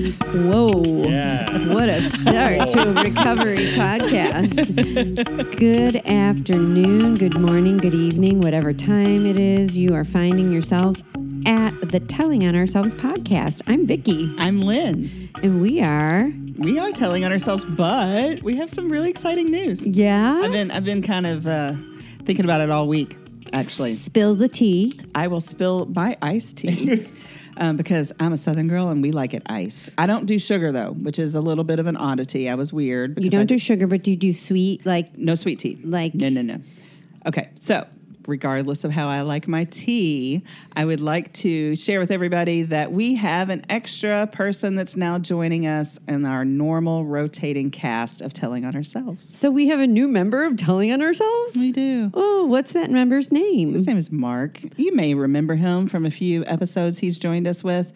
Whoa. Yeah. What a start to a recovery podcast. Good afternoon, good morning, good evening, whatever time it is you are finding yourselves at the Telling on Ourselves podcast. I'm Vicki, I'm Lynn. and we are, We are telling on ourselves, but we have some really exciting news. yeah, I've been I've been kind of uh, thinking about it all week. Actually, spill the tea. I will spill my iced tea um, because I'm a Southern girl and we like it iced. I don't do sugar though, which is a little bit of an oddity. I was weird. You don't I do sugar, but do you do sweet? Like, no sweet tea. Like- no no no. Okay, so regardless of how I like my tea, I would like to share with everybody that we have an extra person that's now joining us in our normal rotating cast of telling on ourselves. so we have a new member of Telling on Ourselves? We do. Oh, what's that member's name? His name is Mark. You may remember him from a few episodes he's joined us with,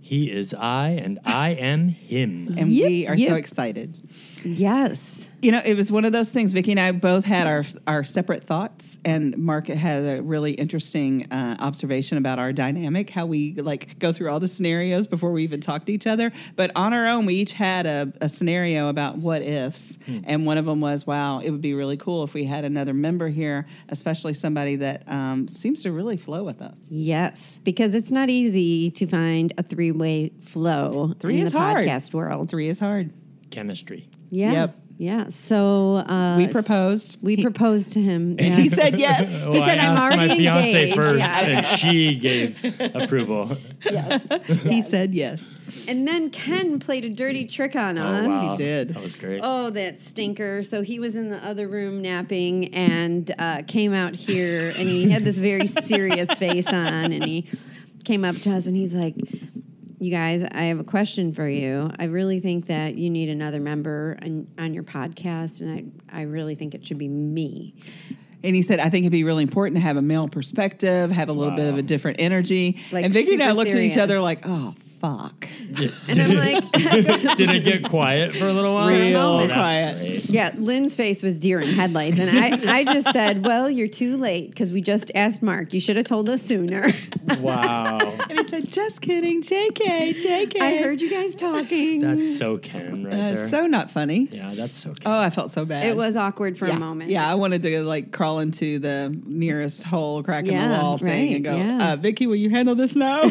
He is I, and I am him. and Yip, we are so excited. Yes. You know, it was one of those things. Vicky and I both had our our separate thoughts, and Mark had a really interesting uh, observation about our dynamic, how we like go through all the scenarios before we even talk to each other. But on our own, we each had a, a scenario about what ifs, and one of them was, "Wow, it would be really cool if we had another member here, especially somebody that um, seems to really flow with us." Yes, because it's not easy to find a three way flow Three in is the hard. podcast world. Three is hard. Chemistry. Yeah. Yep. Yeah. So uh, We proposed. We He- proposed to him. Yeah. He said yes. Well, said, I "I'm asked my already fiance engaged." first, Yeah. and she gave approval. yes. He said yes. And then Ken played a dirty trick on Oh, us. wow. He did. That was great. Oh, that stinker. So he was in the other room napping and uh, came out here and he had this very serious face on and he came up to us and he's like, You guys, I have a question for you. I really think that you need another member on, on your podcast and I, I really think it should be me. And he said, I think it'd be really important to have a male perspective, have a little bit of a different energy. Like and Vicky and I super looked at each other like, oh, fuck. And I'm like, Did it get quiet for a little while? Real Oh, that's quiet. great. Yeah, Lynn's face was deer in headlights. And I, I just said, Well, you're too late because we just asked Mark. You should have told us sooner. Wow. And he said, just kidding, JK, JK. I heard you guys talking. That's so Ken right Uh, there. so not funny. yeah, that's so Ken. Oh, I felt so bad. It was awkward for yeah. a moment. Yeah, I wanted to like crawl into the nearest hole, crack in the Yeah, wall thing, and go, yeah. uh, Vicky, will you handle this now?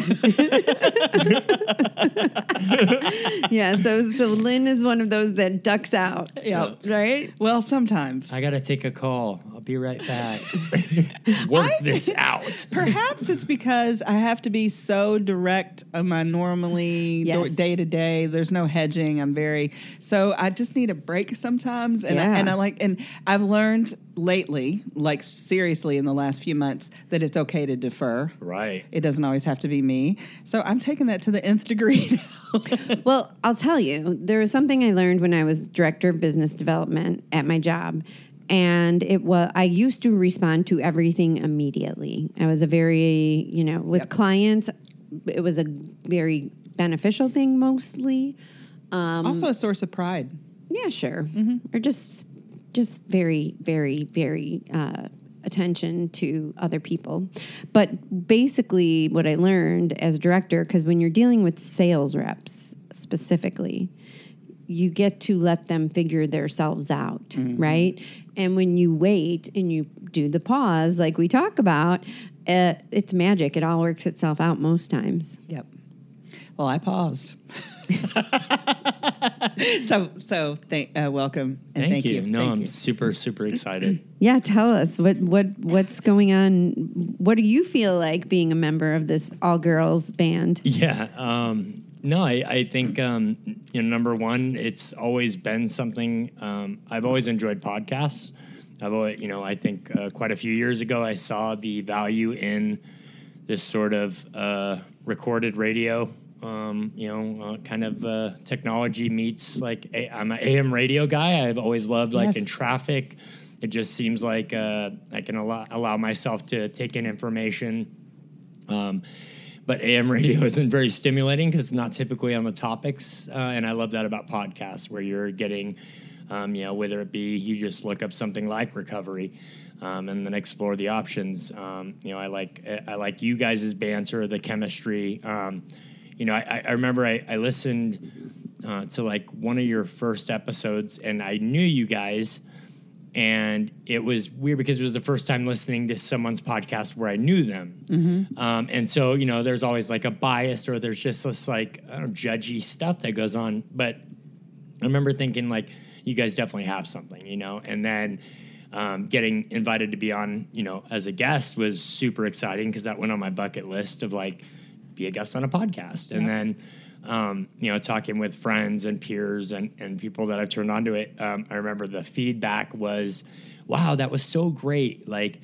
Yeah. So so Lynn is one of those that ducks out. yeah. Right? Well, sometimes. I gotta take a call. I'll be right back. Work this out. Perhaps it's because I have to be so direct on my normally day to day. There's no hedging. I'm very so I just need a break sometimes. And Yeah. I, and I like and I've learned lately, like seriously in the last few months, that it's okay to defer. Right. It doesn't always have to be me. So I'm taking that to the nth degree. now. Well, I'll tell you, there was something I learned when I was director of business development at my job. And it was I used to respond to everything immediately. I was a very, you know, with Yep. clients, it was a very beneficial thing mostly. Um, also a source of pride. Yeah, sure. Or just just very, very, very uh, attention to other people. But basically, what I learned as a director, because when you're dealing with sales reps specifically, you get to let them figure themselves out, right? And when you wait and you do the pause, like we talk about, uh, it's magic. It all works itself out most times. Yep. Well, I paused. so so thank uh, welcome and Thank, thank, you. No, Thank I'm you. super, super excited. Yeah, tell us what what what's going on. What do you feel like being a member of this all girls band? Yeah. Um, no, I, I think um, you know number one, it's always been something um, I've always enjoyed podcasts. I've always, you know, I think uh, quite a few years ago I saw the value in this sort of uh, recorded radio. Um, you know, uh, kind of uh, technology meets like i I'm an AM radio guy. I've always loved like in traffic. It just seems like uh, I can allow, allow myself to take in information um, but AM radio isn't very stimulating because it's not typically on the topics. Uh, and I love that about podcasts where you're getting, um, you know, whether it be you just look up something like recovery um, and then explore the options. Um, you know, I like I like you guys' banter, the chemistry. Um, you know, I, I remember I, I listened uh, to like one of your first episodes, and I knew you guys, and it was weird because it was the first time listening to someone's podcast where I knew them, um, and so you know, there's always like a bias or there's just this like I don't know, judgy stuff that goes on, but I remember thinking like, you guys definitely have something, you know, and then. Um, getting invited to be on, you know, as a guest was super exciting because that went on my bucket list of like be a guest on a podcast. And then, um, you know, talking with friends and peers and, and people that I've turned on to it, um, I remember the feedback was, wow, that was so great. Like,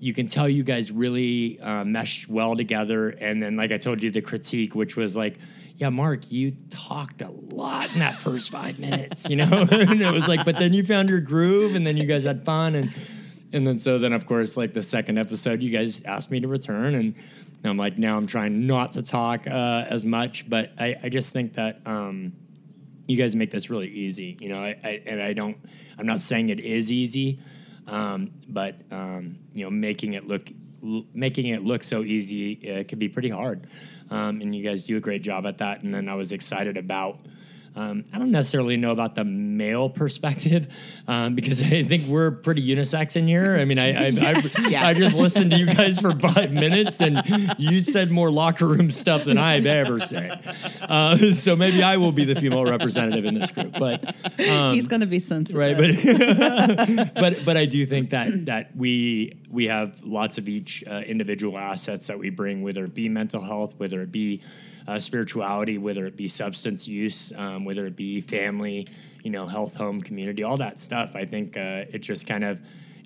you can tell you guys really uh, meshed well together. And then, like I told you, the critique, which was like, yeah, Mark, you talked a lot in that first five minutes, you know? and it was like, but then you found your groove and then you guys had fun. And, and then, so then, of course, like the second episode, you guys asked me to return. And I'm like, now I'm trying not to talk uh, as much, but I, I just think that um, you guys make this really easy, you know? I, I, and I don't, I'm not saying it is easy, um, but, um, you know, making it look, l- making it look so easy uh, could be pretty hard. Um, and you guys do a great job at that. And then I was excited about. Um, I don't necessarily know about the male perspective um, because I think we're pretty unisex in here. I mean, I I, I, Yeah. I just listened to you guys for five minutes, and you said more locker room stuff than I've ever said. Uh, so maybe I will be the female representative in this group. But um, He's going to be sensitive. right but but but i do think that that we we have lots of each uh, individual assets that we bring whether it be mental health whether it be uh, spirituality whether it be substance use um, whether it be family you know health home community all that stuff i think uh, it just kind of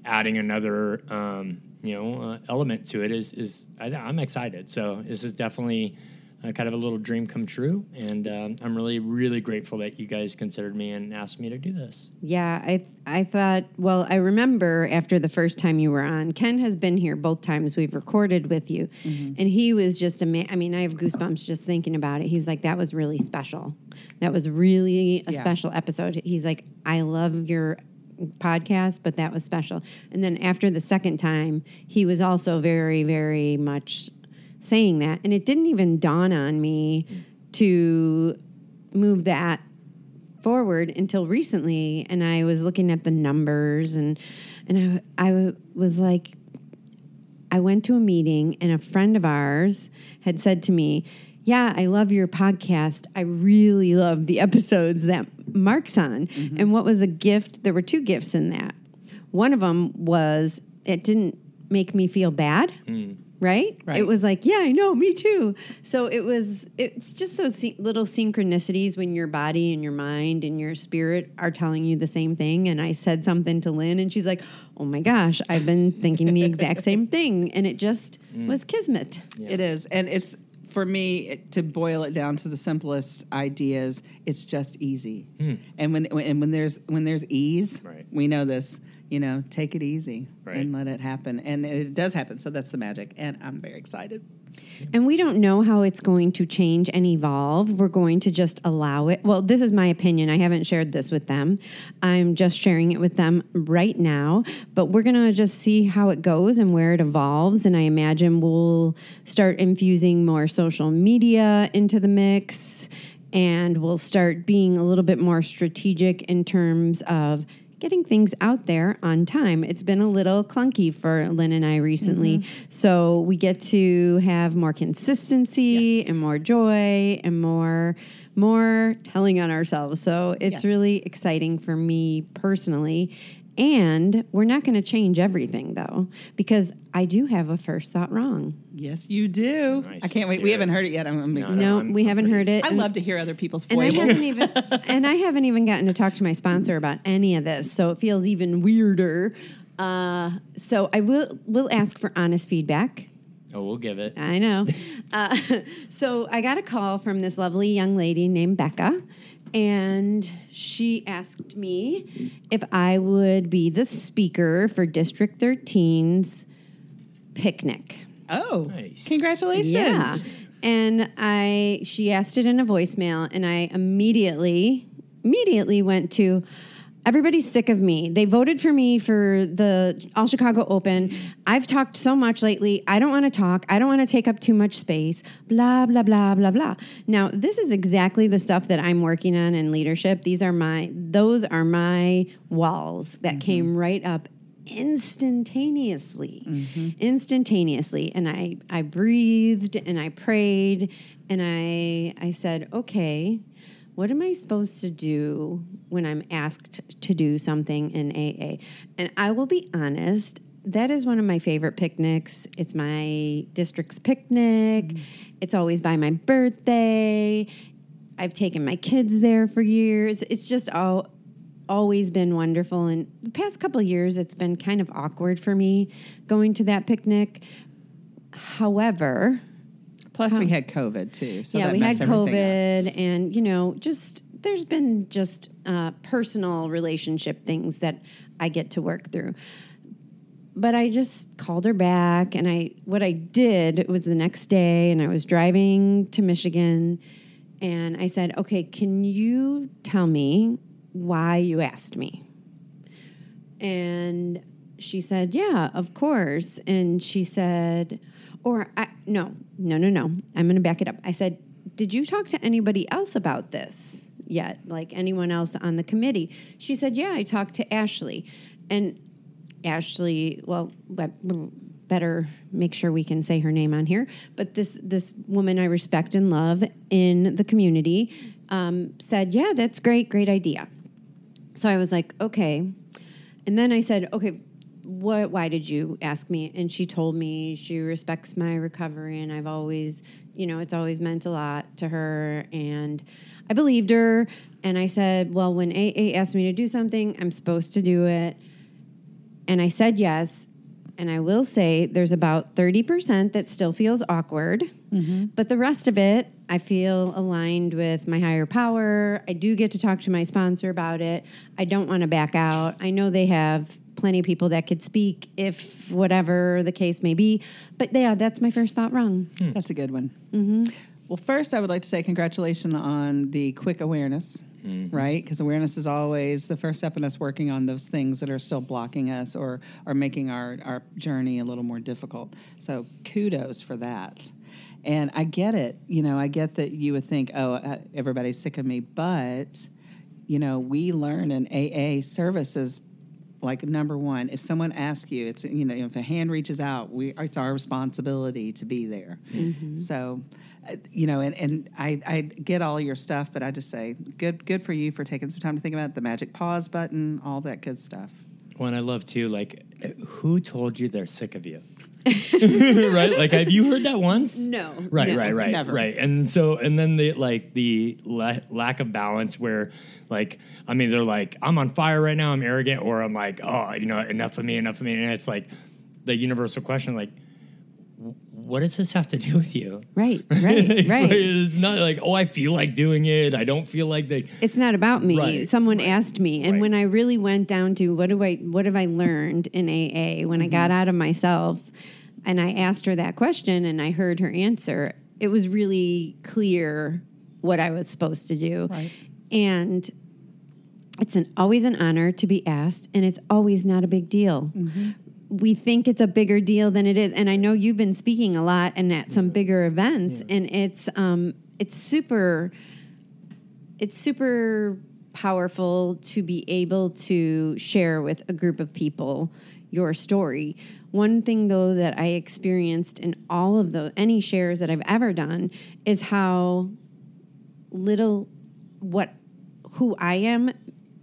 adding another um, you know uh, element to it is is I, i'm excited. So this is definitely uh, kind of a little dream come true and um, i'm really really grateful that you guys considered me and asked me to do this Yeah, I I thought. Well, I remember after the first time you were on. Ken has been here both times we've recorded with you, and he was just a man. I mean, I have goosebumps just thinking about it. He was like, "That was really special. That was really a Yeah. special episode." He's like, "I love your." podcast but that was special and then after the second time he was also very very much saying that and it didn't even dawn on me to move that forward until recently and I was looking at the numbers and and I, I was like I went to a meeting and a friend of ours had said to me, "Yeah, I love your podcast. I really love the episodes that Mark's on." Mm-hmm. And what was a gift? There were two gifts in that. One of them was it didn't make me feel bad. Mm. Right? Right. It was like, yeah, I know, me too. So it was, it's just those little synchronicities when your body and your mind and your spirit are telling you the same thing. And I said something to Lynn, and she's like, oh my gosh, I've been thinking the exact same thing. And it just mm. was kismet. It is, and it's for me it- to boil it down to the simplest ideas. It's just easy, hmm. and when, when and when there's when there's ease, Right. we know this. You know, take it easy Right. and let it happen, and it does happen. So that's the magic, and I'm very excited. And we don't know how it's going to change and evolve. We're going to just allow it. Well, this is my opinion. I haven't shared this with them. I'm just sharing it with them right now. But we're going to just see how it goes and where it evolves. And I imagine we'll start infusing more social media into the mix. And we'll start being a little bit more strategic in terms of getting things out there on time. It's been a little clunky for Lynn and I recently. Mm-hmm. So we get to have more consistency and more joy and more more telling on ourselves. So it's Yes. really exciting for me personally. And we're not going to change everything though, because I do have a first thought wrong. Yes, you do. Nice. I can't wait. We hear haven't heard it yet. I'm, I'm No, excited. No, we I'm haven't heard it. I and- love to hear other people's and I haven't even and I haven't even gotten to talk to my sponsor about any of this, so it feels even weirder. Uh, so I will will ask for honest feedback. Oh, we'll give it. I know. Uh, so I got a call from this lovely young lady named Becca, and she asked me if I would be the speaker for District 13's picnic. oh, Nice. congratulations! Yeah. And I she asked it in a voicemail and I immediately immediately went to Everybody's sick of me. They voted for me for the All Chicago Open. I've talked so much lately. I don't want to talk. I don't want to take up too much space. Blah, blah, blah, blah, blah. Now, this is exactly the stuff that I'm working on in leadership. These are my, those are my walls that mm-hmm. came right up instantaneously mm-hmm. instantaneously and i i breathed and i prayed and i i said okay what am i supposed to do when i'm asked to do something in aa and i will be honest that is one of my favorite picnics. It's my district's picnic. Mm-hmm. It's always by my birthday. I've taken my kids there for years. It's just all always been wonderful. And the past couple of years it's been kind of awkward for me going to that picnic. However Plus, we had COVID too. So yeah that we had everything up. covid and you know just there's been just uh, personal relationship things that i get to work through but I just called her back and I what I did was the next day and I was driving to Michigan and I said, "Okay, can you tell me why you asked me?" And she said, "Yeah, of course." And she said, or I, no, no, no, no. I'm going to back it up. I said, "Did you talk to anybody else about this yet? Like anyone else on the committee?" She said, "Yeah, I talked to Ashley." And Ashley, well, better make sure we can say her name on here. But this this woman I respect and love in the community um, said, "Yeah, that's great, great idea." So I was like, "Okay," and then I said, "Okay." What? Why did you ask me? And she told me she respects my recovery, and I've always, you know, it's always meant a lot to her, and I believed her. And I said, "Well, when AA asked me to do something, I'm supposed to do it." And I said yes. And I will say there's about 30% that still feels awkward. Mm-hmm. But the rest of it, I feel aligned with my higher power. I do get to talk to my sponsor about it. I don't want to back out. I know they have plenty of people that could speak if whatever the case may be. But yeah, that's my first thought wrong. That's a good one. Mm-hmm. Well, first, I would like to say congratulations on the quick awareness, right? Because awareness is always the first step in us working on those things that are still blocking us or are making our, our journey a little more difficult. So, kudos for that. And I get it. You know, I get that you would think, oh, uh, everybody's sick of me. But, you know, we learn in AA services like number one, if someone asks you, it's you know if a hand reaches out, we it's our responsibility to be there. So, uh, you know, and, and I, I get all your stuff, but I just say good good for you for taking some time to think about it, the magic pause button, all that good stuff. Well, and I love too, like, who told you they're sick of you? right? Like, have you heard that once? No. Right, No, right, right, never. right. And so, and then the like the la- lack of balance where, like, I mean, they're like, I'm on fire right now, I'm arrogant, or I'm like, oh, you know, enough of me, enough of me, and it's like the universal question, like, w- what does this have to do with you? Right, right, right. it's not like, oh, I feel like doing it. I don't feel like they. It's not about me. Right, Someone asked me, and Right. when I really went down to what do I what have I learned in AA when I got Mm-hmm. out of myself, and I asked her that question, and I heard her answer, it was really clear what I was supposed to do, Right. and it's an always an honor to be asked, and it's always not a big deal. We think it's a bigger deal than it is, and I know you've been speaking a lot and at some bigger events, and it's um, it's super it's super powerful to be able to share with a group of people your story. One thing though that I experienced in all of the any shares that I've ever done is how little what who I am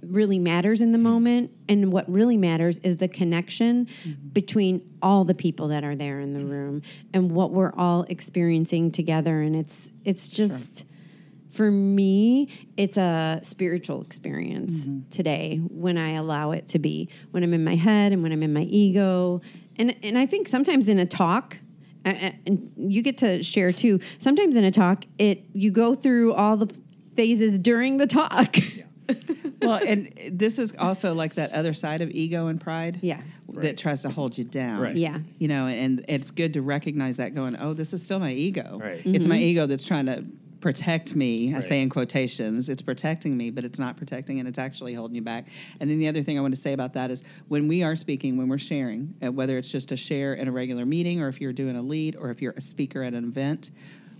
really matters in the hmm. moment. And what really matters is the connection hmm. between all the people that are there in the hmm. room and what we're all experiencing together. And it's it's just for me it's a spiritual experience today when I allow it to be when I'm in my head and when I'm in my ego. And and I think sometimes in a talk and you get to share too sometimes in a talk it you go through all the phases during the talk well, and this is also like that other side of ego and pride. Yeah. That tries to hold you down. Right. Yeah. You know, and it's good to recognize that going, oh, this is still my ego. Right. It's my ego that's trying to protect me. I say in quotations, it's protecting me, but it's not protecting and it's actually holding you back. And then the other thing I want to say about that is when we are speaking, when we're sharing, uh, whether it's just a share in a regular meeting or if you're doing a lead or if you're a speaker at an event,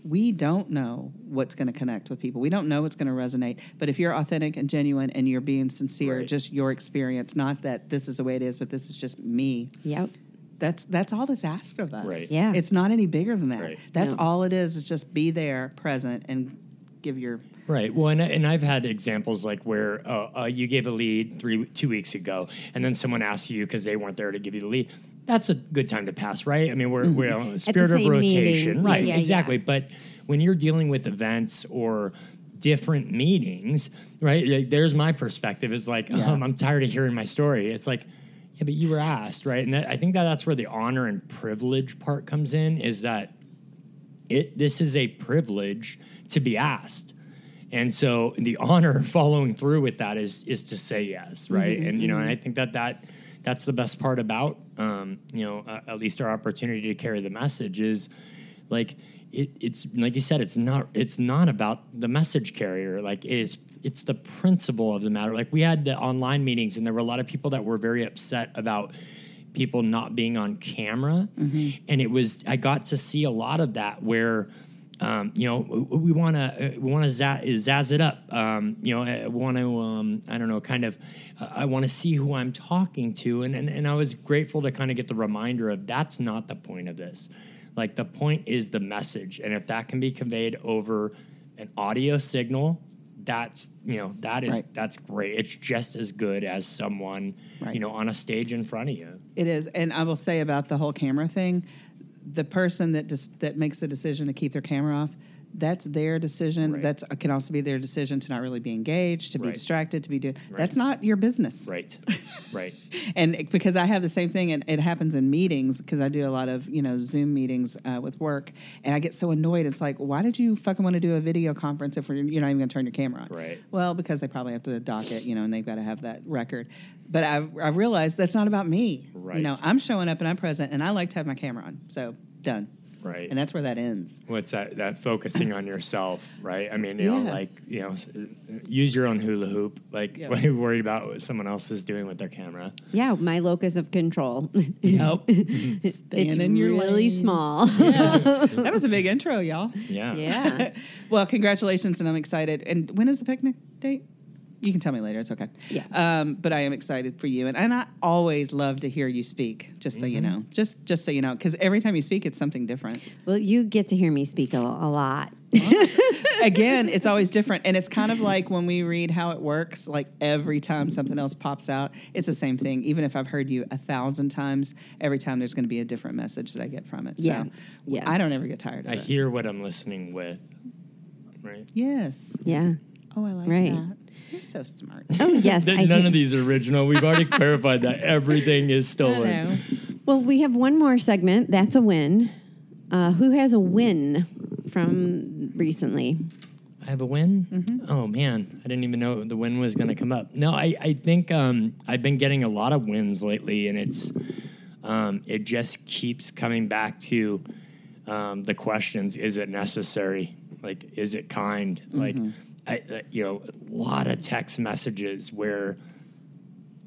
we don't know what's going to connect with people. We don't know what's going to resonate. But if you're authentic and genuine and you're being sincere, Right. just your experience, not that this is the way it is, but this is just me. Yep. That's that's all that's asked of us. Right. Yeah. It's not any bigger than that. Right. That's No. all it is. Is just be there, present, and give your Right. Well, and, and I've had examples like where uh, uh, you gave a lead three two weeks ago, and then someone asked you because they weren't there to give you the lead. That's a good time to pass, right? I mean, we're we're on a spirit of rotation, meeting. right? Yeah, yeah, exactly. yeah. But when you're dealing with events or different meetings, right? Like, there's my perspective. Is like, um, I'm tired of hearing my story. It's like. Yeah, but you were asked, right? And that, I think that that's where the honor and privilege part comes in. Is that it this is a privilege to be asked and so the honor following through with that is is to say yes right and you know and i think that that that's the best part about um, you know uh, at least our opportunity to carry the message is like it, it's like you said it's not it's not about the message carrier. Like it is it's the principle of the matter. Like we had the online meetings and there were a lot of people that were very upset about people not being on camera. And it was i got to see a lot of that where um, you know we want to we want to zazz, zazz it up. Um, you know i want to um, i don't know kind of uh, i want to see who i'm talking to. And, and and i was grateful to kind of get the reminder of that's not the point of this. Like the point is the message. And if that can be conveyed over an audio signal that's you know that is Right. that's great. It's just as good as someone Right. you know on a stage in front of you. It is, and I will say about the whole camera thing, the person that just that makes the decision to keep their camera off, that's their decision. Right. That's can also be their decision to not really be engaged, to be Right. distracted, to be doing. That's not your business. right right and because I have the same thing, and it happens in meetings because I do a lot of you know Zoom meetings uh, with work, and I get so annoyed. It's like, why did you fucking want to do a video conference if we're, you're not even going to turn your camera on? Right. Well, because they probably have to dock it, you know, and they've got to have that record. But I, I realized that's not about me. Right. You know, I'm showing up and I'm present, and I like to have my camera on. So done. Right And that's where that ends. what's that that focusing on yourself right i mean you know like you know use your own hula hoop like Yeah. what are you worried about what someone else is doing with their camera Yeah, my locus of control. Yep. it's Staying in your really lane. small. that was a big intro, y'all. yeah yeah. well, congratulations, and I'm excited. And when is the picnic date? You can tell me later. It's okay. Yeah. Um, but I am excited for you, and, and I always love to hear you speak. Just so you know, just just so you know, because every time you speak, it's something different. Well, you get to hear me speak a, a lot. Again, it's always different, and it's kind of like when we read how it works. Like every time something else pops out, it's the same thing. Even if I've heard you a thousand times, every time there's going to be a different message that I get from it. Yeah. So Yes. I don't ever get tired of i it. hear what i'm listening with right yes. Yeah. Oh, I like Right. that. You're so smart. Oh, yes. Th- none hear- of these are original we've already clarified that everything is stolen Well, we have one more segment. That's a win. Uh, who has a win from recently? I have a win. Mm-hmm. Oh man, I didn't even know the win was going to come up. No, I, I think um, I've been getting a lot of wins lately, and it's um, it just keeps coming back to um, the questions: Is it necessary? Like, is it kind? Like, I, uh, you know, a lot of text messages where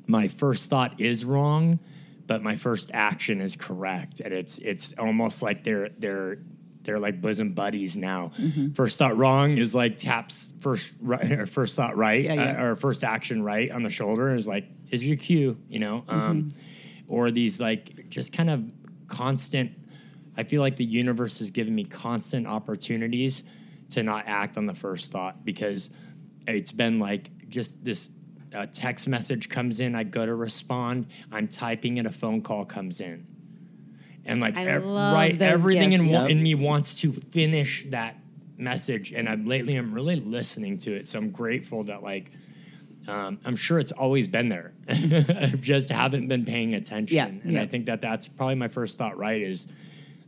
my first thought is wrong, but my first action is correct, and it's it's almost like they're they're they're like bosom buddies now. Mm-hmm. First thought wrong is like taps first right, or first thought right, Yeah, yeah. uh, or first action right on the shoulder is like is your cue, you know, um, Mm-hmm. or these like just kind of constant. I feel like the universe has given me constant opportunities to not act on the first thought because it's been like just this uh, text message comes in, I go to respond, I'm typing it, a phone call comes in. And like, I ev- love right, those everything in, gifts. wa- Yep. in me wants to finish that message. And I'm lately, I'm really listening to it. So I'm grateful that like, um, I'm sure it's always been there. I just haven't been paying attention. Yeah, and yeah. I think that that's probably my first thought, right? Is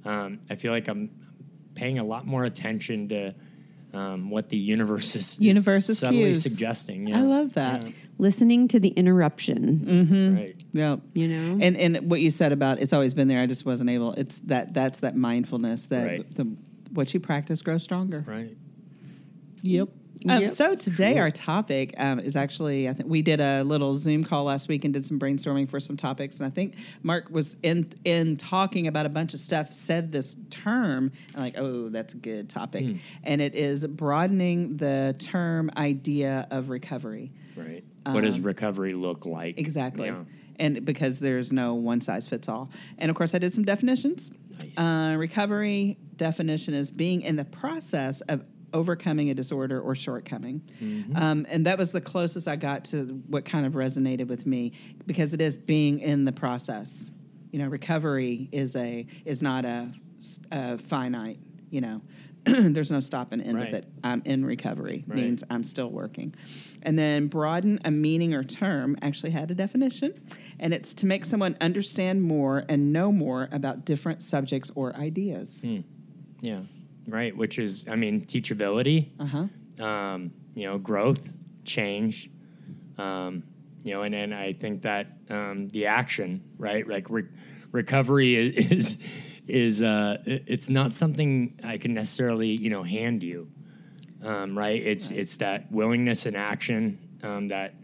um, I feel like I'm paying a lot more attention to um, what the universe is, is subtly cues. suggesting. I love that. Yeah, Listening to the interruption. right. Yep. You know? And and what you said about it's always been there. I just wasn't able. It's that that's that mindfulness that Right. the what you practice grows stronger. Right. Yep. Um, Yep. So today our topic um, is actually I think we did a little Zoom call last week and did some brainstorming for some topics, and I think Mark was in in talking about a bunch of stuff said this term and like oh that's a good topic, and it is broadening the term idea of recovery. Right. what does recovery look like? Exactly. Yeah. And because there's no one size fits all. And of course, I did some definitions. Nice. Uh, recovery definition is being in the process of overcoming a disorder or shortcoming. Mm-hmm. Um, and that was the closest I got to what kind of resonated with me because it is being in the process. You know, recovery is a is not a, a finite. You know, there's no stop and end Right. with it. I'm in recovery Right. means I'm still working. And then broaden a meaning or term actually had a definition, and it's to make someone understand more and know more about different subjects or ideas. Hmm. Yeah. Right. Which is, I mean, teachability, Uh huh. um, you know, growth, change, um, you know, and then I think that um, the action, right? Like re- recovery is, is, is uh, it's not something I can necessarily, you know, hand you, um, right? It's, it's that willingness and action um, that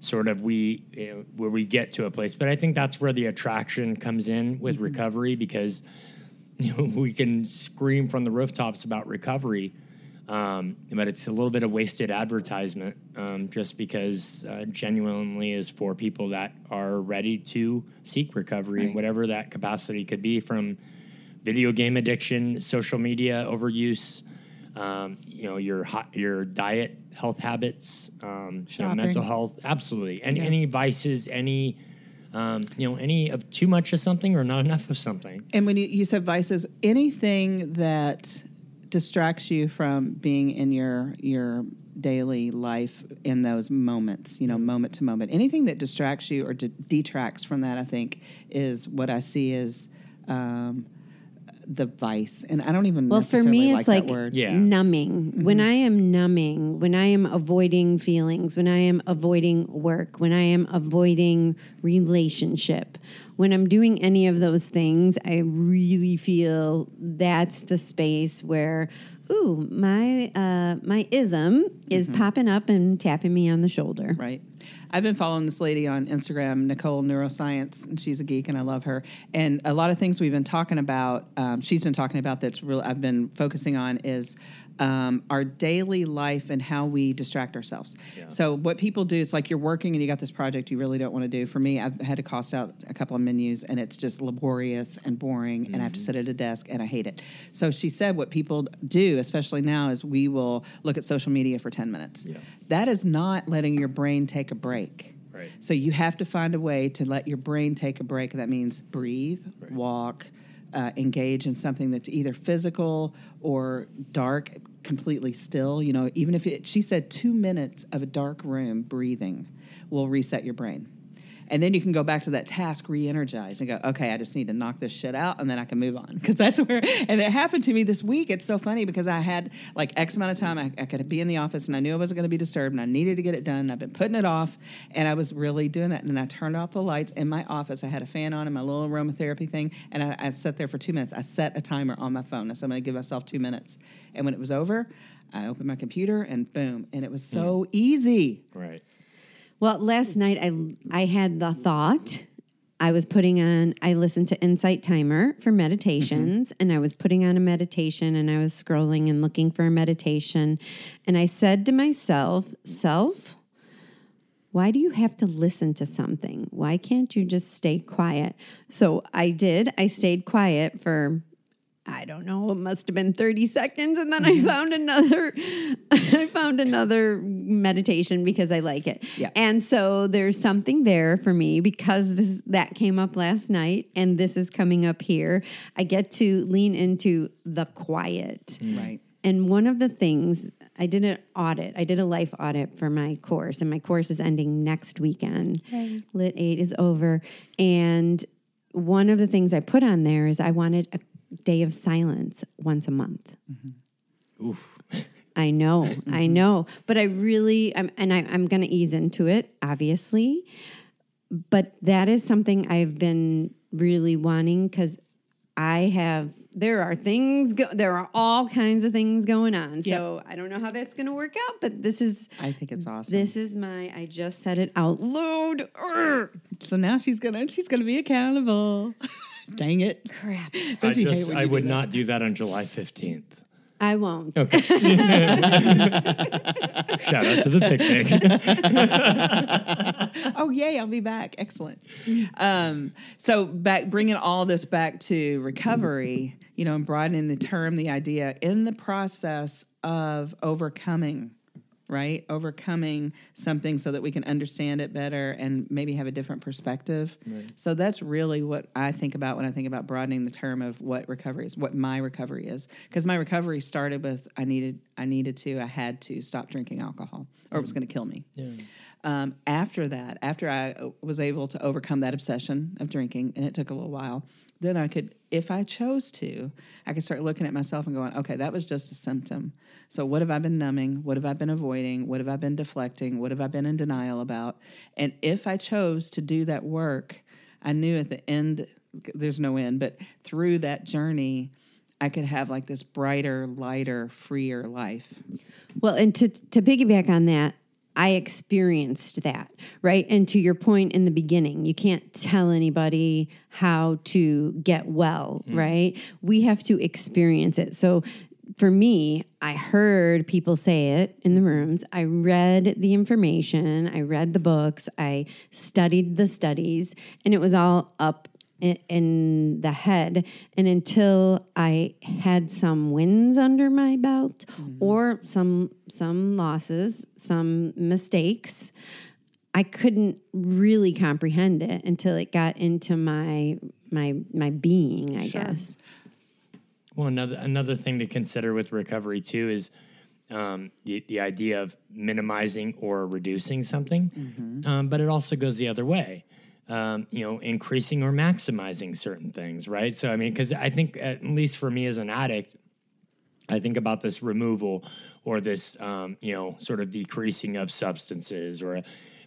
sort of we, you know, where we get to a place. But I think that's where the attraction comes in with recovery because we can scream from the rooftops about recovery, um, but it's a little bit of wasted advertisement um, just because uh, genuinely is for people that are ready to seek recovery, Right. whatever that capacity could be from video game addiction, social media overuse, um, you know, your hot, your diet, health habits, um, you know, mental health, absolutely, and Yeah. any vices, any. Um, you know, any of too much of something or not enough of something. And when you, you said vices, anything that distracts you from being in your your daily life in those moments, you know, moment to moment, anything that distracts you or de- detracts from that, I think, is what I see as um, the vice. And I don't even Well, for me, like it's like that word. Yeah. numbing. When mm-hmm. I am numbing, when I am avoiding feelings, when I am avoiding work, when I am avoiding relationship, when I'm doing any of those things, I really feel that's the space where, ooh, my uh, my ism is popping up and tapping me on the shoulder. Right. I've been following this lady on Instagram, Nicole Neuroscience, and she's a geek, and I love her. And a lot of things we've been talking about, um, she's been talking about that's real. I've been focusing on is um, our daily life and how we distract ourselves. So what people do, it's like you're working and you got this project you really don't want to do. For me, I've had to cost out a couple of menus, and it's just laborious and boring, and I have to sit at a desk, and I hate it. So she said, what people do, especially now, is we will look at social media for ten minutes. Yeah. That is not letting your brain take a break. Right. So you have to find a way to let your brain take a break. That means breathe, walk, uh, engage in something that's either physical or dark, completely still. You know, even if it, she said two minutes of a dark room breathing will reset your brain. And then you can go back to that task, re-energize, and go, okay, I just need to knock this shit out, and then I can move on. Because that's where, and it happened to me this week. It's so funny because I had like X amount of time. I, I could be in the office, and I knew I wasn't going to be disturbed, and I needed to get it done. I've been putting it off, and I was really doing that. And I turned off the lights in my office. I had a fan on in my little aromatherapy thing, and I, I sat there for two minutes. I set a timer on my phone. I said, I'm going to give myself two minutes. And when it was over, I opened my computer, and boom, and it was so hmm. easy. Right. Well, last night I I had the thought. I was putting on I listened to Insight Timer for meditations and I was putting on a meditation and I was scrolling and looking for a meditation and I said to myself, "Self, why do you have to listen to something? Why can't you just stay quiet?" So I did. I stayed quiet for I don't know, it must have been 30 seconds and then I mm-hmm. found another I found another meditation because I like it. Yeah. And so there's something there for me because this that came up last night and this is coming up here. I get to lean into the quiet. Right. And one of the things I did an audit, I did a life audit for my course, and my course is ending next weekend. Lit 8 is over. And one of the things I put on there is I wanted a day of silence once a month. Mm-hmm. Oof. I know, I know, but I really, I'm, and I, I'm going to ease into it, obviously. But that is something I've been really wanting because I have there are things go- there are all kinds of things going on. So I don't know how that's going to work out, but this is I think it's awesome. this is my I just said it out loud. So now she's gonna she's gonna be accountable. Dang it! Crap. Don't I you hate just when I you do would that? not do that on July fifteenth. I won't. Shout out to the picnic. oh yay i'll be back excellent um, so back bringing all this back to recovery you know and broadening the term the idea in the process of overcoming right? Overcoming something so that we can understand it better and maybe have a different perspective. So that's really what i think about when i think about broadening the term of what recovery is what my recovery is. Because my recovery started with i needed i needed to i had to stop drinking alcohol or it was going to kill me. Um, after that, after I uh, was able to overcome that obsession of drinking, and it took a little while, then I could, if I chose to, I could start looking at myself and going, okay, that was just a symptom. So what have I been numbing? What have I been avoiding? What have I been deflecting? What have I been in denial about? And if I chose to do that work, I knew at the end, there's no end, but through that journey, I could have like this brighter, lighter, freer life. Well, and to to piggyback on that, I experienced that, right? And to your point in the beginning, you can't tell anybody how to get well, mm. right? We have to experience it. So for me, I heard people say it in the rooms. I read the information, I read the books, I studied the studies, and it was all up in, in the head. And until I had some wins under my belt or some some losses, some mistakes, I couldn't really comprehend it until it got into my my my being, I guess. Well, another another thing to consider with recovery too is um, the the idea of minimizing or reducing something, um, but it also goes the other way. Um, you know, increasing or maximizing certain things, right? So, I mean, because I think at least for me as an addict, I think about this removal or this, um, you know, sort of decreasing of substances, or,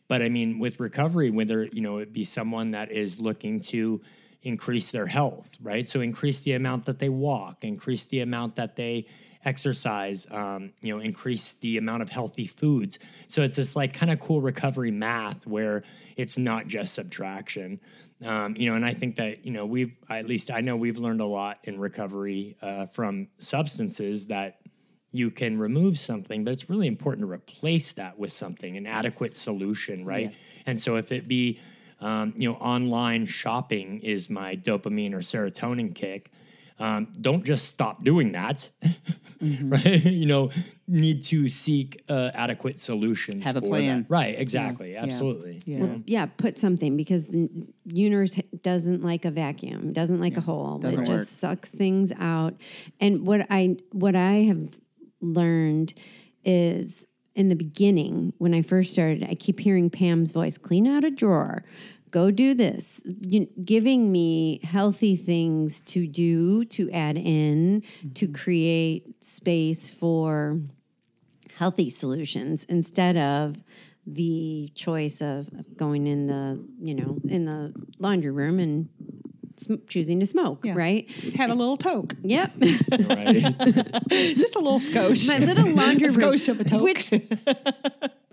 but I mean, with recovery, whether you know it be someone that is looking to increase their health, right? So increase the amount that they walk, increase the amount that they exercise, um, you know, increase the amount of healthy foods. So it's this like kind of cool recovery math where it's not just subtraction. Um, you know, and I think that you know we've at least I know we've learned a lot in recovery uh, from substances that you can remove something, but it's really important to replace that with something, an adequate solution, right? And so if it be, um, you know, online shopping is my dopamine or serotonin kick. Um, don't just stop doing that, right? you know, need to seek uh, adequate solutions. Have a for plan. that. right? Exactly, absolutely. Yeah. Yeah, put something because the universe doesn't like a vacuum, doesn't like a hole. doesn't it work. just sucks things out. And what I what I have learned is in the beginning when I first started, I keep hearing Pam's voice: "Clean out a drawer." Go do this, you, giving me healthy things to do, to add in, to mm-hmm. create space for healthy solutions instead of the choice of of going in the you know in the laundry room and sm- choosing to smoke right Have a little toke, yep Right. just a little skosh. my little laundry A room skosh of a toke. which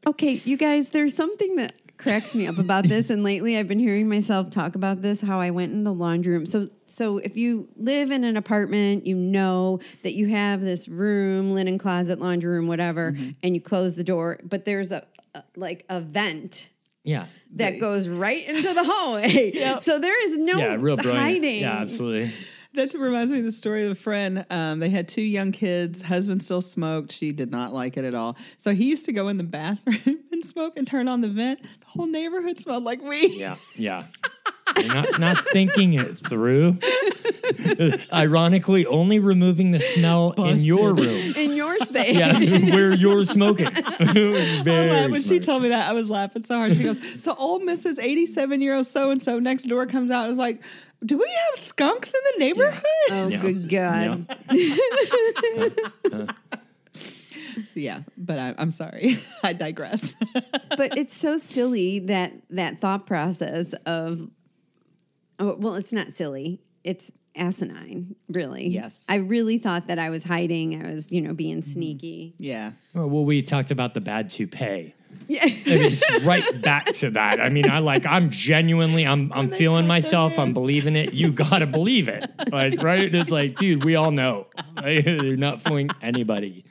okay you guys there's something that cracks me up about this and lately i've been hearing myself talk about this how i went in the laundry room so so if you live in an apartment you know that you have this room linen closet laundry room whatever Mm-hmm. and you close the door but there's a, a like a vent yeah. that goes right into the hallway so there is no Yeah, real brilliant. hiding Yeah, absolutely. That reminds me of the story of a friend. Um, they had two young kids. Husband still smoked. She did not like it at all. So he used to go in the bathroom and smoke and turn on the vent. The whole neighborhood smelled like weed. Yeah, yeah. You're not not thinking it through. Ironically, only removing the smell in your room. in your space Yeah, where you're smoking. I Very laughed when she told me that, I was laughing so hard. She goes, "So old Mrs. eighty-seven-year-old so-and-so next door comes out and is like, do we have skunks in the neighborhood?" oh Yeah. good god Yeah. Yeah, but I, I'm sorry. I digress. but it's so silly that that thought process of oh, well it's not silly it's asinine, really. Yes. I really thought that I was hiding. I was, you know, being mm-hmm. sneaky. Yeah. Well, well, we talked about the bad toupee. Yeah. I mean, it's right back to that. I mean, I like, I'm genuinely, I'm, I'm oh feeling myself. I'm believing it. You gotta believe it, like, right? It's like, dude, we all know. Right? You're not fooling anybody.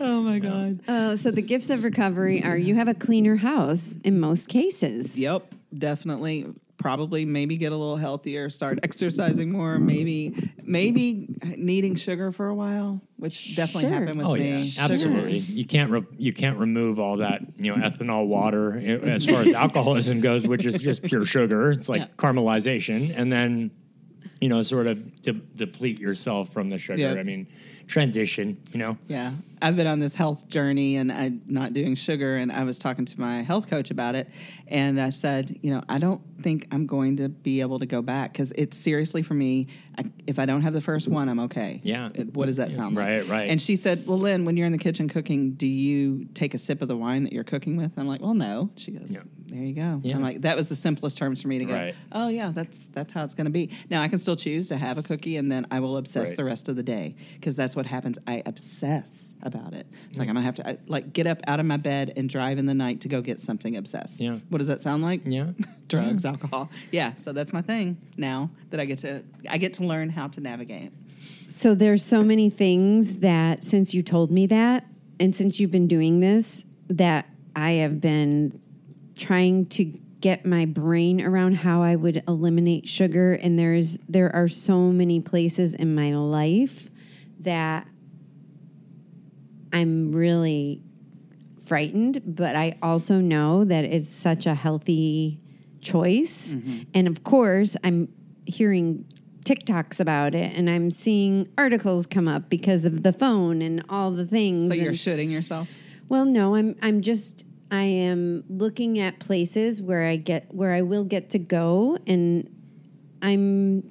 Oh my God. Oh, so the gifts of recovery are you have a cleaner house in most cases. Yep, definitely. Probably maybe get a little healthier, start exercising more, maybe maybe needing sugar for a while, which definitely Sure. happened with Oh me. yeah, absolutely. You can't re- you can't remove all that you know ethanol water eh, as far as alcoholism goes, which is just pure sugar. It's like Yeah. caramelization, and then you know sort of de- deplete yourself from the sugar. Yeah. I mean, transition. You know, Yeah, I've been on this health journey and I'm not doing sugar, and I was talking to my health coach about it, and I said, you know, I don't think I'm going to be able to go back because it's seriously for me. I, if I don't have the first one, I'm okay. Yeah. Uh, what does that sound like? Right, right. And she said, well, Lynn, when you're in the kitchen cooking, do you take a sip of the wine that you're cooking with? I'm like, well, no. She goes, Yeah. There you go. Yeah. I'm like, that was the simplest terms for me to go. Right. Oh yeah, that's that's how it's going to be. Now I can still choose to have a cookie, and then I will obsess Right. the rest of the day because that's what happens. I obsess about it. It's like mm. I'm gonna have to I, like get up out of my bed and drive in the night to go get something obsessed. Yeah. What does that sound like? yeah. Drugs, alcohol. Yeah. So that's my thing now that I get to I get to learn how to navigate. So there's so many things that since you told me that and since you've been doing this that I have been trying to get my brain around how I would eliminate sugar and there's there are so many places in my life that I'm really frightened, but I also know that it's such a healthy choice. Mm-hmm. And of course, I'm hearing TikToks about it and I'm seeing articles come up because of the phone and all the things. So you're and- shitting yourself. well, no, I'm I'm just I am looking at places where I get where I will get to go and I'm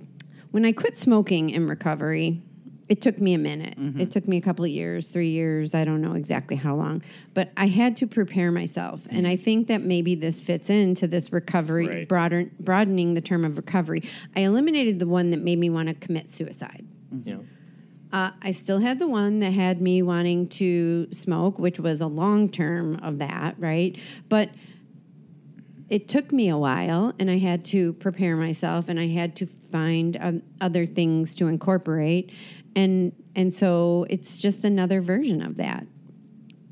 when I quit smoking in recovery, it took me a minute. Mm-hmm. It took me a couple of years, 3 years, I don't know exactly how long, but I had to prepare myself. And mm-hmm. I think that maybe this fits into this recovery Right. broader, broadening the term of recovery. I eliminated the one that made me want to commit suicide. Mm-hmm. You know. Uh, I still had the one that had me wanting to smoke, which was a long term of that, right? But it took me a while, and I had to prepare myself, and I had to find um, other things to incorporate, and and so it's just another version of that.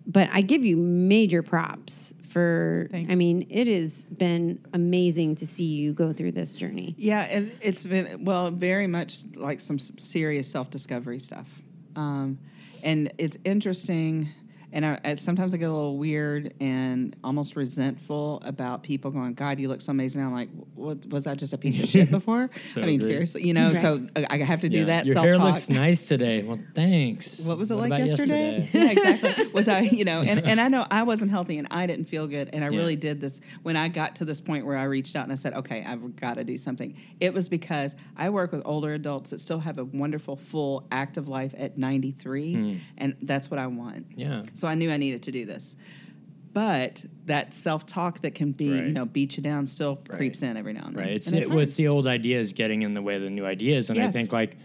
But I give you major props for. I mean, it has been amazing to see you go through this journey. Yeah, and it's been well, very much like some serious self discovery stuff, um, and it's interesting. And I, I, sometimes I get a little weird and almost resentful about people going, "God, you look so amazing." I'm like, "What was that just a piece of shit before?" So I mean, agree. seriously, you know. Right. So I, I have to do Yeah. that Your self hair talk. looks nice today. Well, thanks. What was it like about yesterday? yeah, exactly. Was I, you know, and, and I know I wasn't healthy and I didn't feel good. And I Yeah. really did this when I got to this point where I reached out and I said, okay, I've got to do something. It was because I work with older adults that still have a wonderful, full, active life at 93. Hmm. And that's what I want. Yeah. So I knew I needed to do this. But that self talk that can be, you know, beat you down still Right. creeps in every now and then. Right. It's And it, what's the old ideas getting in the way of the new ideas, and I think like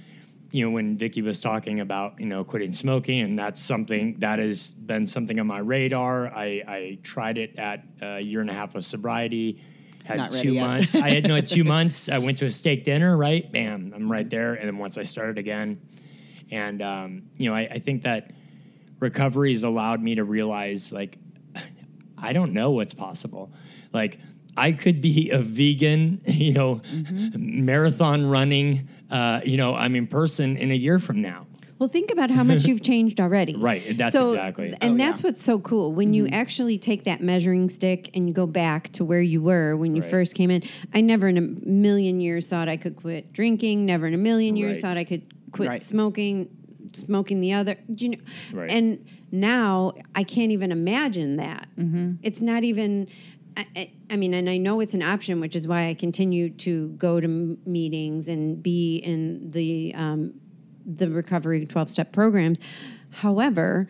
you know when Vicky was talking about you know quitting smoking, and that's something that has been something on my radar. I, I tried it at a year and a half of sobriety. Had Not two months. I had no had two months. I went to a steak dinner. Right, bam, I'm right there. And then once I started again, and um, you know I, I think that recovery has allowed me to realize like I don't know what's possible. Like I could be a vegan, you know, marathon running, uh, you know, I mean, person in a year from now. Well, think about how much you've changed already. Right, that's So- exactly- And Oh, that's yeah. what's so cool. When you actually take that measuring stick and you go back to where you were when you Right. first came in, I never in a million years thought I could quit drinking, never in a million years Right. thought I could quit Right. smoking, smoking the other. do You know, Right. And now I can't even imagine that. It's not even. I, I- I mean, and I know it's an option, which is why I continue to go to m- meetings and be in the um, the recovery 12 step programs. However,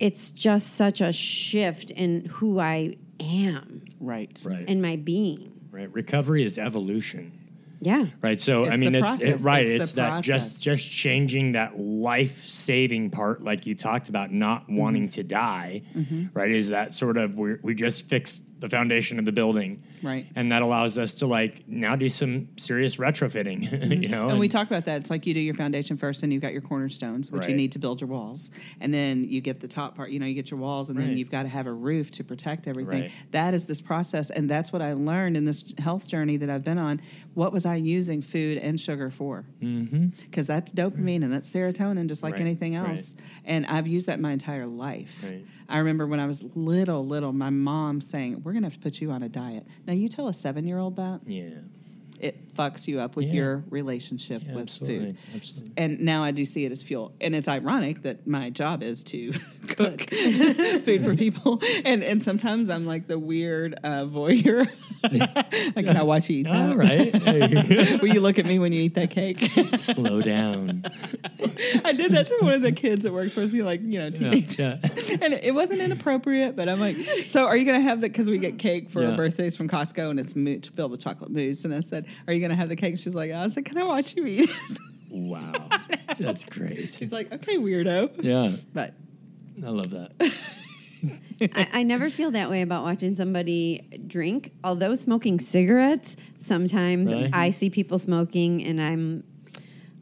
it's just such a shift in who I am right. Right. and my being. right. Recovery is evolution. Yeah. Right. So I mean, the it's it, right. It's the It's, that process. just just changing that life saving part, like you talked about, not Mm-hmm. wanting to die. Right. Is that sort of we we just fixed the foundation of the building. Right. And that allows us to like now do some serious retrofitting. you know. Mm-hmm. And we talk about that. It's like you do your foundation first, and you've got your cornerstones, which you need to build your walls, and then you get the top part. You know, you get your walls, and then you've got to have a roof to protect everything. Right. That is this process, and that's what I learned in this health journey that I've been on. What was I using food and sugar for? Because that's dopamine and that's serotonin, just like Right. anything Right. else. And I've used that my entire life. Right. I remember when I was little, little, my mom saying, "We're going to have to put you on a diet." Now, you tell a seven-year-old that yeah. it fucks you up with Yeah. your relationship Yeah, with absolutely. food. Absolutely. And now I do see it as fuel. And it's ironic that my job is to cook food for people. And and sometimes I'm like the weird uh, voyeur. like, can I watch you eat that? All right. Will you look at me when you eat that cake? Slow down. I did that to one of the kids that works for us, you know, like, you know, teenagers. yeah. And it wasn't inappropriate, but I'm like, so are you going to have that? Because we get cake for our birthdays from Costco and it's mo- filled with chocolate mousse. And I said, Are you going to have the cake? And She's like, I said, Can I watch you eat it? Wow. That's great. She's like, Okay, weirdo. Yeah. But I love that. I, I never feel that way about watching somebody drink. Although smoking cigarettes, sometimes Really? I see people smoking and I'm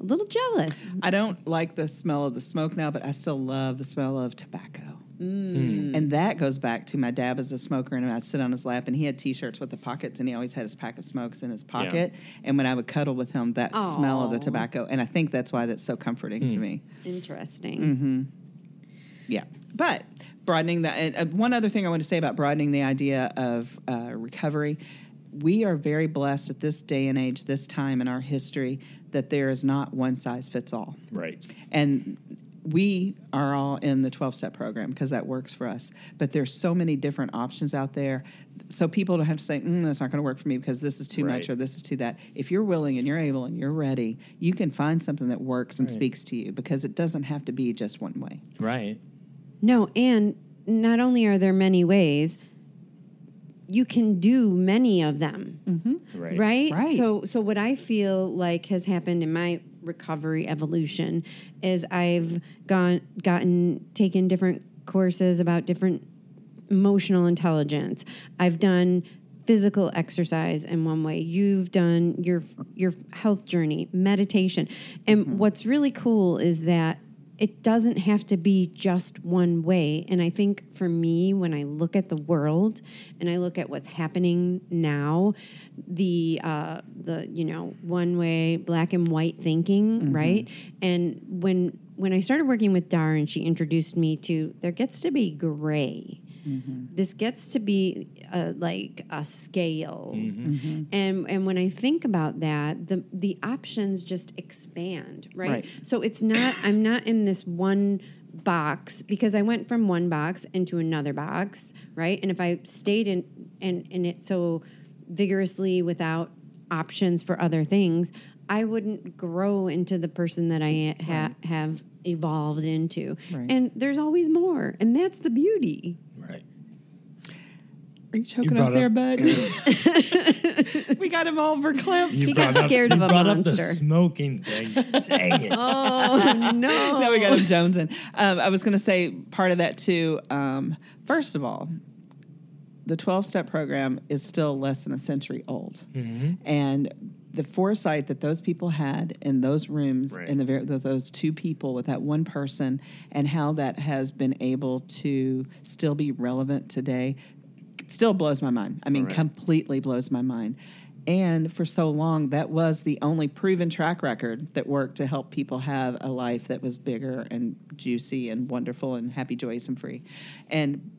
a little jealous. I don't like the smell of the smoke now, but I still love the smell of tobacco. Hmm. And that goes back to my dad was a smoker, and I'd sit on his lap, and he had T-shirts with the pockets, and he always had his pack of smokes in his pocket. And when I would cuddle with him, that smell of the tobacco, and I think that's why that's so comforting to me. Interesting. Mm-hmm. Yeah, but broadening the and, uh, one other thing I want to say about broadening the idea of uh, recovery, we are very blessed at this day and age, this time in our history, that there is not one size fits all, Right. and we are all in the 12 step program because that works for us. But there's so many different options out there. So people don't have to say mm, that's not going to work for me because this is too much or this is too that. If you're willing and you're able and you're ready you can find something that works and Right. speaks to you because it doesn't have to be just one way. Right. No, and not only are there many ways, you can do many of them. Mm-hmm. Right. Right? Right. So so what I feel like has happened in my recovery evolution is I've gone gotten taken different courses about different emotional intelligence. I've done physical exercise in one way. You've done your your health journey, meditation. And mm-hmm. what's really cool is that it doesn't have to be just one way. And I think for me, when I look at the world and I look at what's happening now, the uh, the you know one way black and white thinking, right? And when when I started working with Darren, she introduced me to there gets to be gray. Mm-hmm. This gets to be uh, like a scale, mm-hmm. Mm-hmm. and and when I think about that, the the options just expand, right? Right. So it's not I'm not in this one box because I went from one box into another box, right? And if I stayed in in, in it so vigorously without options for other things, I wouldn't grow into the person that I ha- have evolved into. Right. And there's always more, and that's the beauty. Right. Are you choking brought up there, up- bud? we got him all verklempt. You He got up- scared of a brought up monster. the smoking thing. Dang it. Oh no! now we got him jonesing. Um, I was going to say part of that too. Um, first of all, the 12 step program is still less than a century old. And the foresight that those people had in those rooms, Right. in the ver- those two people, with that one person, and how that has been able to still be relevant today, still blows my mind. I mean, Right. completely blows my mind. And for so long, that was the only proven track record that worked to help people have a life that was bigger and juicy and wonderful and happy, joyous, and free. And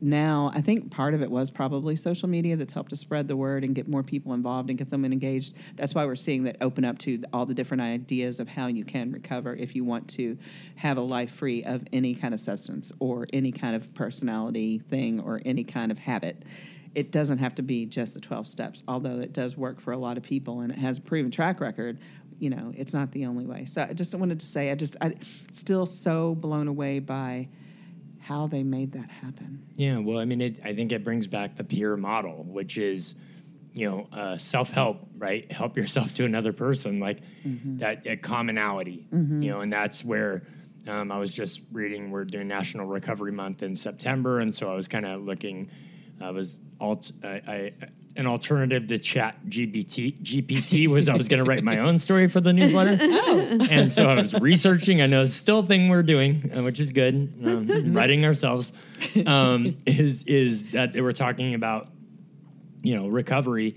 now I think part of it was probably social media that's helped to spread the word and get more people involved and get them engaged. That's why we're seeing that open up to all the different ideas of how you can recover if you want to have a life free of any kind of substance or any kind of personality thing or any kind of habit. It doesn't have to be just the 12 steps, although it does work for a lot of people and it has a proven track record. You know, it's not the only way. So I just wanted to say, I just, I still so blown away by how they made that happen. Yeah, well, I mean, it, I think it brings back the peer model, which is you know, uh, self help, right? Help yourself to another person, like that uh, commonality, you know, and that's where um, I was just reading. We're doing National Recovery Month in September, and so I was kind of looking. I was alt, I, I, an alternative to Chat GPT. GPT was I was going to write my own story for the newsletter, and so I was researching. I know it's still a thing we're doing, uh, which is good. Um, writing ourselves um, is is that they were talking about you know recovery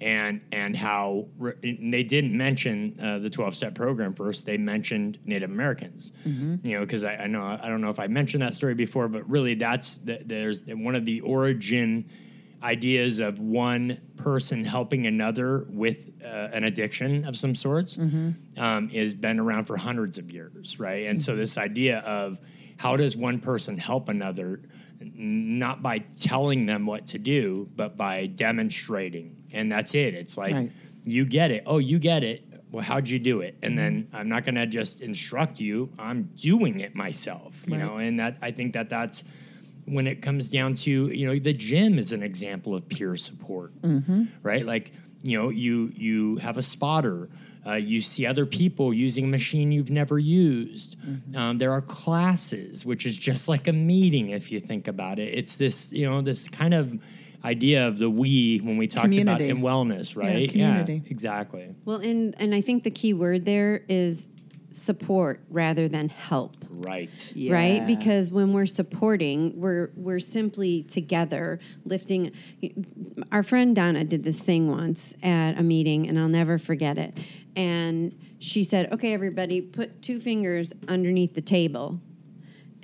and and how and they didn't mention uh, the 12 step program first they mentioned native americans you know because I, I know i don't know if i mentioned that story before but really that's the, there's one of the origin ideas of one person helping another with uh, an addiction of some sorts um, is been around for hundreds of years right? And so this idea of how does one person help another not by telling them what to do but by demonstrating. And that's it. It's like Right. you get it. Oh you get it. Well how'd you do it? And then i'm not going to just instruct you. I'm doing it myself you Right. know? And that i think that that's when it comes down to you know the gym is an example of peer support right like you know you you have a spotter uh, you see other people using a machine you've never used. Um, there are classes, which is just like a meeting if you think about it. It's this, you know, this kind of idea of the we when we talked about in wellness, Yeah, right? community. exactly. Well, and and I think the key word there is support rather than help. Right. right? Because when we're supporting we're we're simply together lifting. Our friend donna did this thing once at a meeting and i'll never forget it. And she said okay everybody put two fingers underneath the table.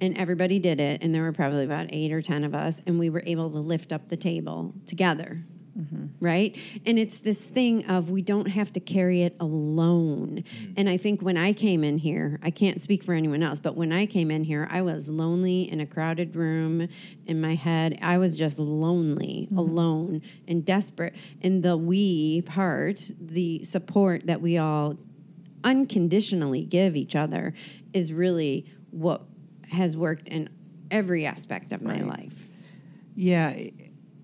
And everybody did it and there were probably about eight or ten of us and we were able to lift up the table together Mm-hmm. right? And it's this thing of we don't have to carry it alone. Mm. And i think when i came in here i can't speak for anyone else but when i came in here i was lonely in a crowded room in my head. I was just lonely mm-hmm. alone and desperate. And the we part the support that we all unconditionally give each other is really what has worked in every aspect of my life. Yeah,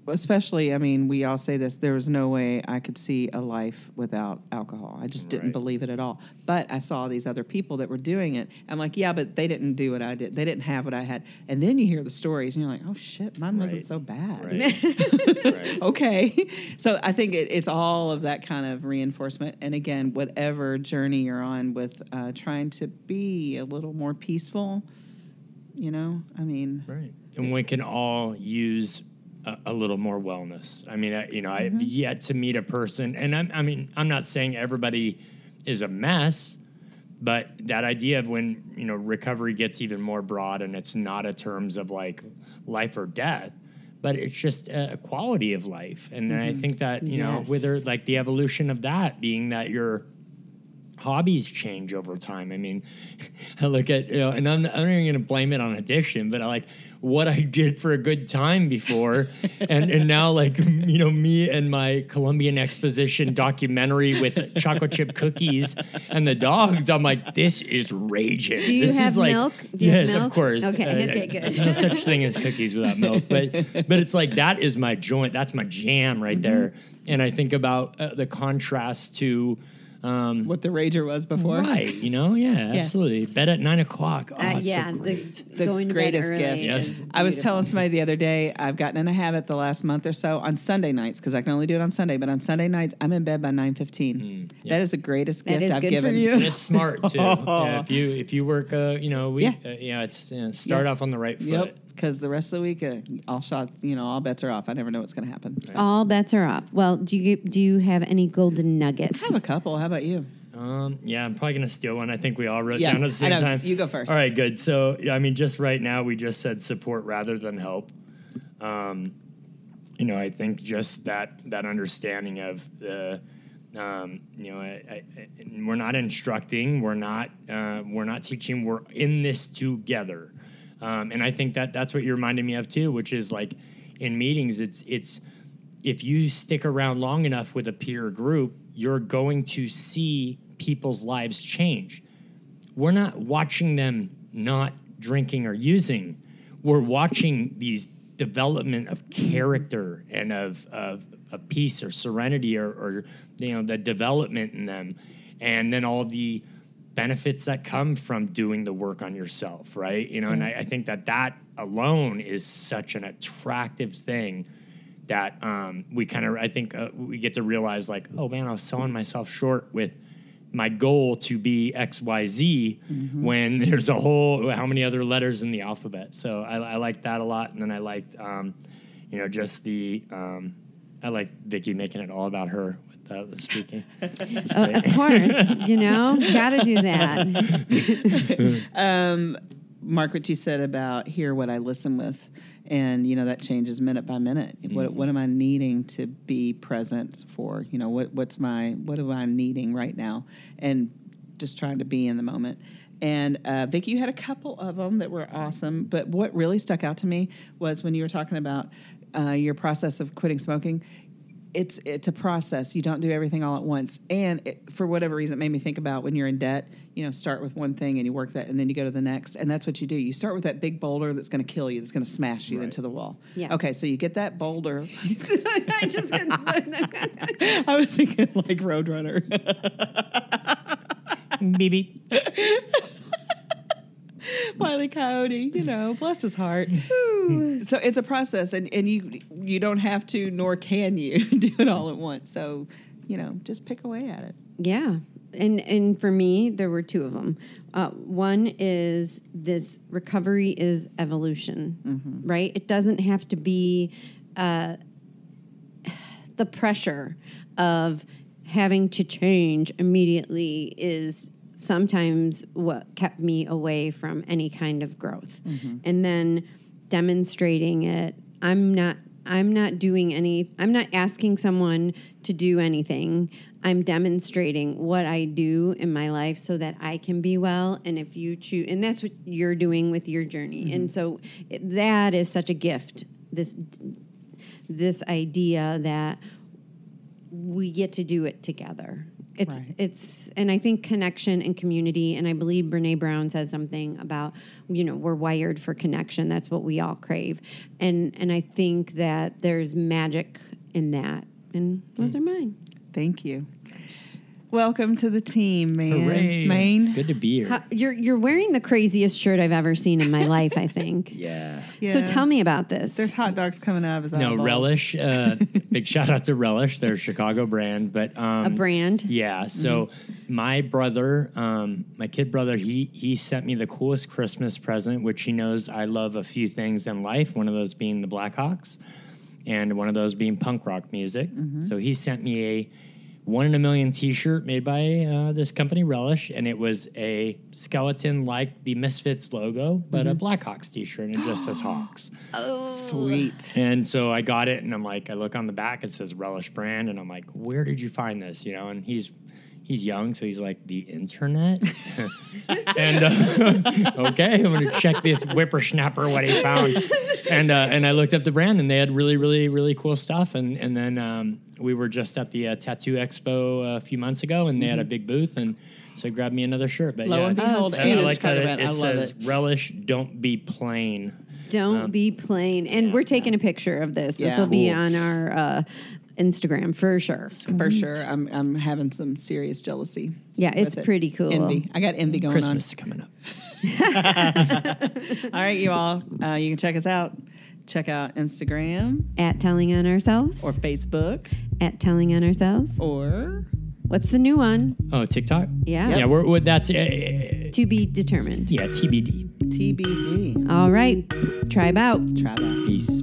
especially, I mean, we all say this there was no way I could see a life without alcohol. I just didn't Right. believe it at all. But I saw these other people that were doing it. I'm like, yeah, but they didn't do what I did. They didn't have what I had. And then you hear the stories and you're like, oh shit, mine wasn't so bad. Right. right. okay. So I think it, it's all of that kind of reinforcement. And again, whatever journey you're on with uh, trying to be a little more peaceful, you know, I mean, Right. And we can all use a, a little more wellness. I mean, I, you know, I've mm-hmm. yet to meet a person, and I'm, I mean, I'm not saying everybody is a mess, but that idea of when, you know, recovery gets even more broad and it's not a terms of like life or death, but it's just a, quality of life. And I mm-hmm. think that, you know, Yes. whether like the evolution of that being that you're, hobbies change over time. I mean, I look at you know, and I'm, I'm not even going to blame it on addiction, but I like what I did for a good time before, and and now like you know me and my Columbian Exposition documentary with chocolate chip cookies and the dogs. I'm like, this is raging. Do you this have is like, milk? Do you have yes, milk? of course. Okay, Uh, okay, good. There's no such thing as cookies without milk, but but it's like that is my joint. That's my jam right Mm-hmm. there. And I think about uh, the contrast to. Um, what the rager was before. Right, you know, yeah, absolutely. Bed at nine o'clock. Oh, Uh, it's so yeah, the, the going to greatest bed early. gift. Yes. I was telling somebody the other day, I've gotten in a habit the last month or so on Sunday nights because I can only do it on Sunday. But on Sunday nights, I'm in bed by nine fifteen. That is the greatest That gift is I've good given. for you. and it's smart too. yeah, if you if you work, uh, you know, we, Yeah. uh, yeah, it's you know, start Yeah. off on the right foot. Yep. Because the rest of the week, uh, all shots, you know, all bets are off. I never know what's going to happen. So. All bets are off. Well, do you do you have any golden nuggets? I have a couple. How about you? Um, yeah, I'm probably gonna steal one. I think we all wrote Yeah, down at the same I know. time. You go first. All right, good. So, I mean, just right now, we just said support rather than help. Um, you know, I think just that that understanding of the, um, you know, I, I, I- we're not instructing, we're not uh, we're not teaching, we're in this together. Um, and I think that that's what you reminded me of too, which is like in meetings, it's it's if you stick around long enough with a peer group, you're going to see people's lives change. We're not watching them not drinking or using. We're watching these development of character and of of, of peace or serenity or, or you know the development in them, and then all the benefits that come from doing the work on yourself, right? You know, and I, I think that that alone is such an attractive thing that um, we kind of I think uh, we get to realize like, oh man, I was selling myself short with my goal to be X Y Z when there's a whole how many other letters in the alphabet. So I, I like that a lot, and then I liked um, you know just the um, I like Vicky making it all about her with uh, the speaking. It's Uh, of course, you know, got to do that. Mark, what you said about hear what I listen with, and you know that changes minute by minute. What what am I needing to be present for? You know what what's my what am I needing right now, and just trying to be in the moment. And uh, Vicky, you had a couple of them that were awesome, but what really stuck out to me was when you were talking about uh, your process of quitting smoking it's it's a process. You don't do everything all at once. And it, for whatever reason, it made me think about when you're in debt. You know, start with one thing and you work that, and then you go to the next, and that's what you do. You start with that big boulder that's going to kill you, that's going to smash you Right. into the wall. Yeah. Okay, so you get that boulder. I just I was thinking like Roadrunner. beep, beep. Wiley Coyote, you know, bless his heart. so it's a process, and, and you you don't have to, nor can you, do it all at once. So, you know, just pick away at it. Yeah. And and for me, there were two of them. Uh, one is this recovery is evolution, right? It doesn't have to be uh, the pressure of having to change immediately is sometimes what kept me away from any kind of growth. Mm-hmm. And then demonstrating it, I'm not I'm not doing any I'm not asking someone to do anything. I'm demonstrating what I do in my life so that I can be well and if you choose and that's what you're doing with your journey. Mm-hmm. And so it, that is such a gift. This this idea that we get to do it together. It's Right. it's and I think connection and community and I believe Brene Brown says something about you know we're wired for connection. That's what we all crave. And and I think that there's magic in that. And those mm. are mine. Thank you. Welcome to the team, man. Hooray! Maine. It's good to be here. How- you're you're wearing the craziest shirt I've ever seen in my life, I think. yeah. So tell me about this. There's hot dogs coming out of his No, eyeballs. Relish. Uh, big shout out to Relish. They're a Chicago brand, but um, a brand. Yeah. So my brother, um, my kid brother, he he sent me the coolest Christmas present, which he knows I love a few things in life. One of those being the Blackhawks, and one of those being punk rock music. So he sent me a one in a million T-shirt made by uh, this company Relish, and it was a skeleton like the Misfits logo, but a Blackhawks T-shirt, and it just says Hawks. Oh, sweet. And so I got it, and I'm like, I look on the back, it says Relish brand, and I'm like, where did you find this? You know, and he's he's young, so he's like, the internet. and uh, okay, I'm gonna check this whippersnapper what he found. And uh, and I looked up the brand, and they had really, really, really cool stuff. And and then um, we were just at the uh, Tattoo Expo a few months ago, and they had a big booth, and so I grabbed me another shirt. But Lo yeah, and behold, Oh, and I sweet. like that it, it says it. relish, don't be plain. Don't be plain. And we're taking a picture of this. This Yeah. will be on our uh, Instagram for sure. For sure. I'm I'm having some serious jealousy. Yeah, it's with it. pretty cool. Envy. I got envy going on. Christmas is coming up. on. All right, you all. Uh, you can check us out. Check out Instagram At telling on ourselves. or Facebook at telling on ourselves. or What's the new one? Oh, TikTok. Yeah. Yeah, we're, we're that's uh, To be determined. Yeah, TBD. TBD. All right. Tribe out. Try that. Peace.